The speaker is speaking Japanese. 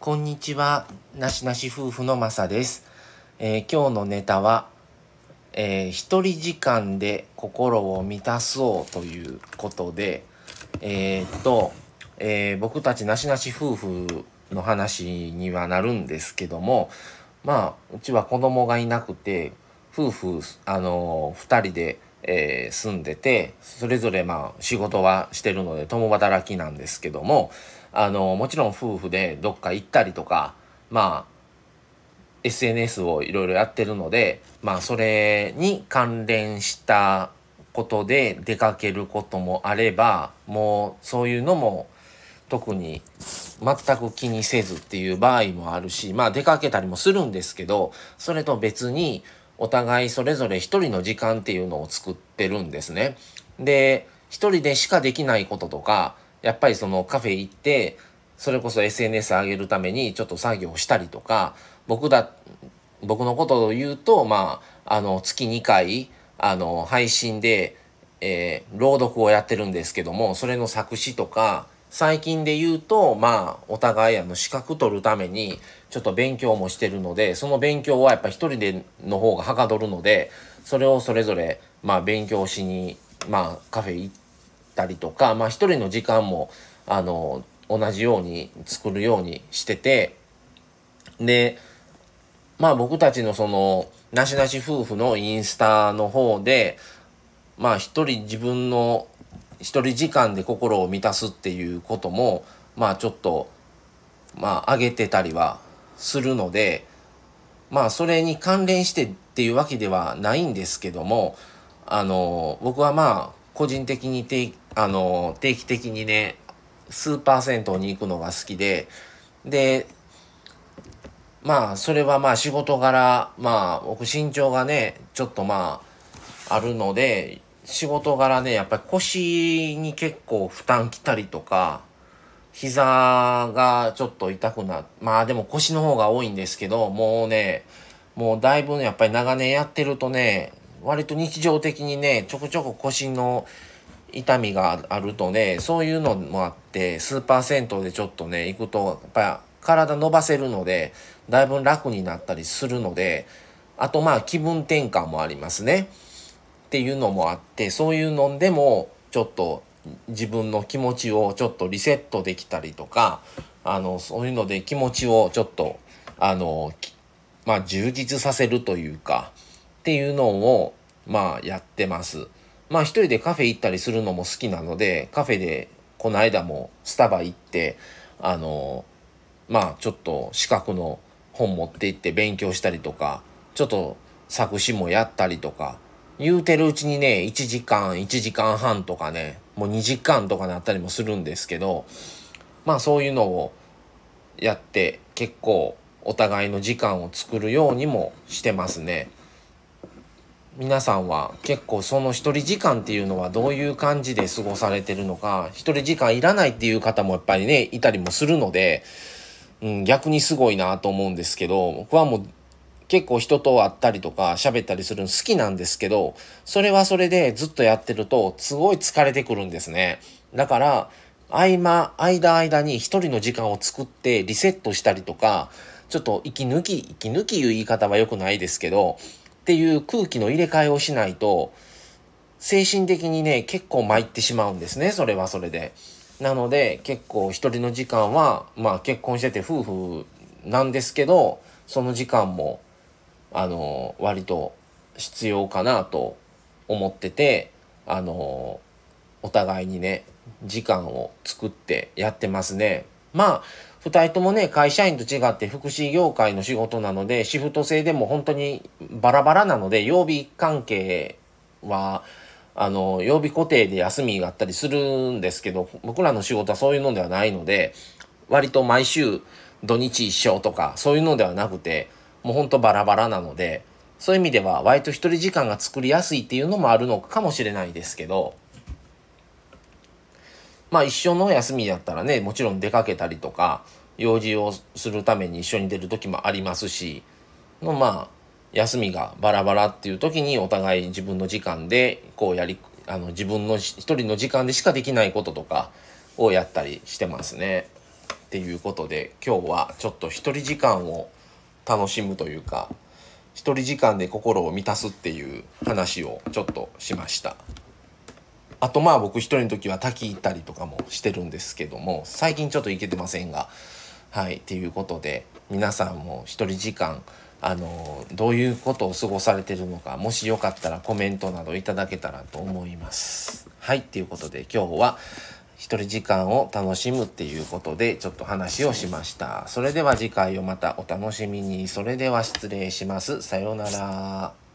こんにちは、なしなし夫婦のまさです。えー、今日のネタは、えー、一人時間で心を満たそうということで、えー、っと、えー、僕たちなしなし夫婦の話にはなるんですけども、まあ、うちは子供がいなくて、夫婦、あのー、2人で、えー、住んでてそれぞれまあ仕事はしてるので共働きなんですけどもあのもちろん夫婦でどっか行ったりとかまあ SNS をいろいろやってるのでまあそれに関連したことで出かけることもあればもうそういうのも特に全く気にせずっていう場合もあるしまあ出かけたりもするんですけどそれと別にお互いそれぞれ一人の時間っていうのを作ってるんですね。で一人でしかできないこととかやっぱりそのカフェ行ってそれこそ SNS 上げるためにちょっと作業したりとか僕だ僕のことを言うとまああの月2回あの配信で、えー、朗読をやってるんですけどもそれの作詞とか最近で言うとまあお互いあの資格取るためにちょっと勉強もしてるのでその勉強はやっぱ一人での方がはかどるのでそれをそれぞれまあ勉強しにまあカフェ行ったりとかまあ一人の時間もあの同じように作るようにしててでまあ僕たちのそのなしなし夫婦のインスタの方でまあ一人自分の一人時間で心を満たすっていうこともまあちょっとまあ上げてたりはするのでまあそれに関連してっていうわけではないんですけどもあの僕はまあ個人的に定あの定期的にねスーパー銭湯に行くのが好きででまあそれはまあ仕事柄まあ僕身長がねちょっとまああるので仕事柄ねやっぱり腰に結構負担きたりとか膝がちょっと痛くなまあでも腰の方が多いんですけどもうねもうだいぶねやっぱり長年やってるとね割と日常的にねちょこちょこ腰の痛みがあるとねそういうのもあってスーパー銭湯でちょっとね行くとやっぱり体伸ばせるのでだいぶ楽になったりするのであとまあ気分転換もありますね。っていうのもあってそういうのでもちょっと自分の気持ちをちょっとリセットできたりとかあのそういうので気持ちをちょっとあのまあ充実させるというかっていうのをまあやってます。まあ一人でカフェ行ったりするのも好きなのでカフェでこの間もスタバ行ってあのまあちょっと資格の本持って行って勉強したりとかちょっと作詞もやったりとか言うてるうちにね1時間1時間半とかねもう2時間とかなったりもするんですけどまあそういうのをやって結構お互いの時間を作るようにもしてますね。皆さんは結構その一人時間っていうのはどういう感じで過ごされてるのか一人時間いらないっていう方もやっぱりねいたりもするので、うん、逆にすごいなと思うんですけど僕はもう結構人と会ったりとか喋ったりするの好きなんですけど、それはそれでずっとやってるとすごい疲れてくるんですね。だから、合間、間間に一人の時間を作ってリセットしたりとか、ちょっと息抜き、息抜きいう言い方は良くないですけど、っていう空気の入れ替えをしないと、精神的にね、結構参ってしまうんですね、それはそれで。なので、結構一人の時間は、まあ結婚してて夫婦なんですけど、その時間もあの割と必要かなと思っててあのお互いにね時間を作ってやってますね。まあ2人ともね会社員と違って福祉業界の仕事なのでシフト制でも本当にバラバラなので曜日関係はあの曜日固定で休みがあったりするんですけど僕らの仕事はそういうのではないので割と毎週土日一緒とかそういうのではなくてもうほんとバラバラなので、そういう意味では割と一人時間が作りやすいっていうのもあるのかもしれないですけど、まあ一緒の休みだったらね、もちろん出かけたりとか、用事をするために一緒に出る時もありますし、のまあ、休みがバラバラっていう時にお互い自分の時間でこうやり、あの自分の一人の時間でしかできないこととかをやったりしてますね。っていうことで今日はちょっと一人時間を楽しむというか一人時間で心を満たすっていう話をちょっとしました。あとまあ僕一人の時は滝行ったりとかもしてるんですけども最近ちょっと行けてませんがはいっていうことで皆さんも一人時間あのどういうことを過ごされてるのかもしよかったらコメントなどいただけたらと思います。はいっていうことで今日は一人時間を楽しむっていうことでちょっと話をしました。それでは次回をまたお楽しみに。それでは失礼します。さようなら。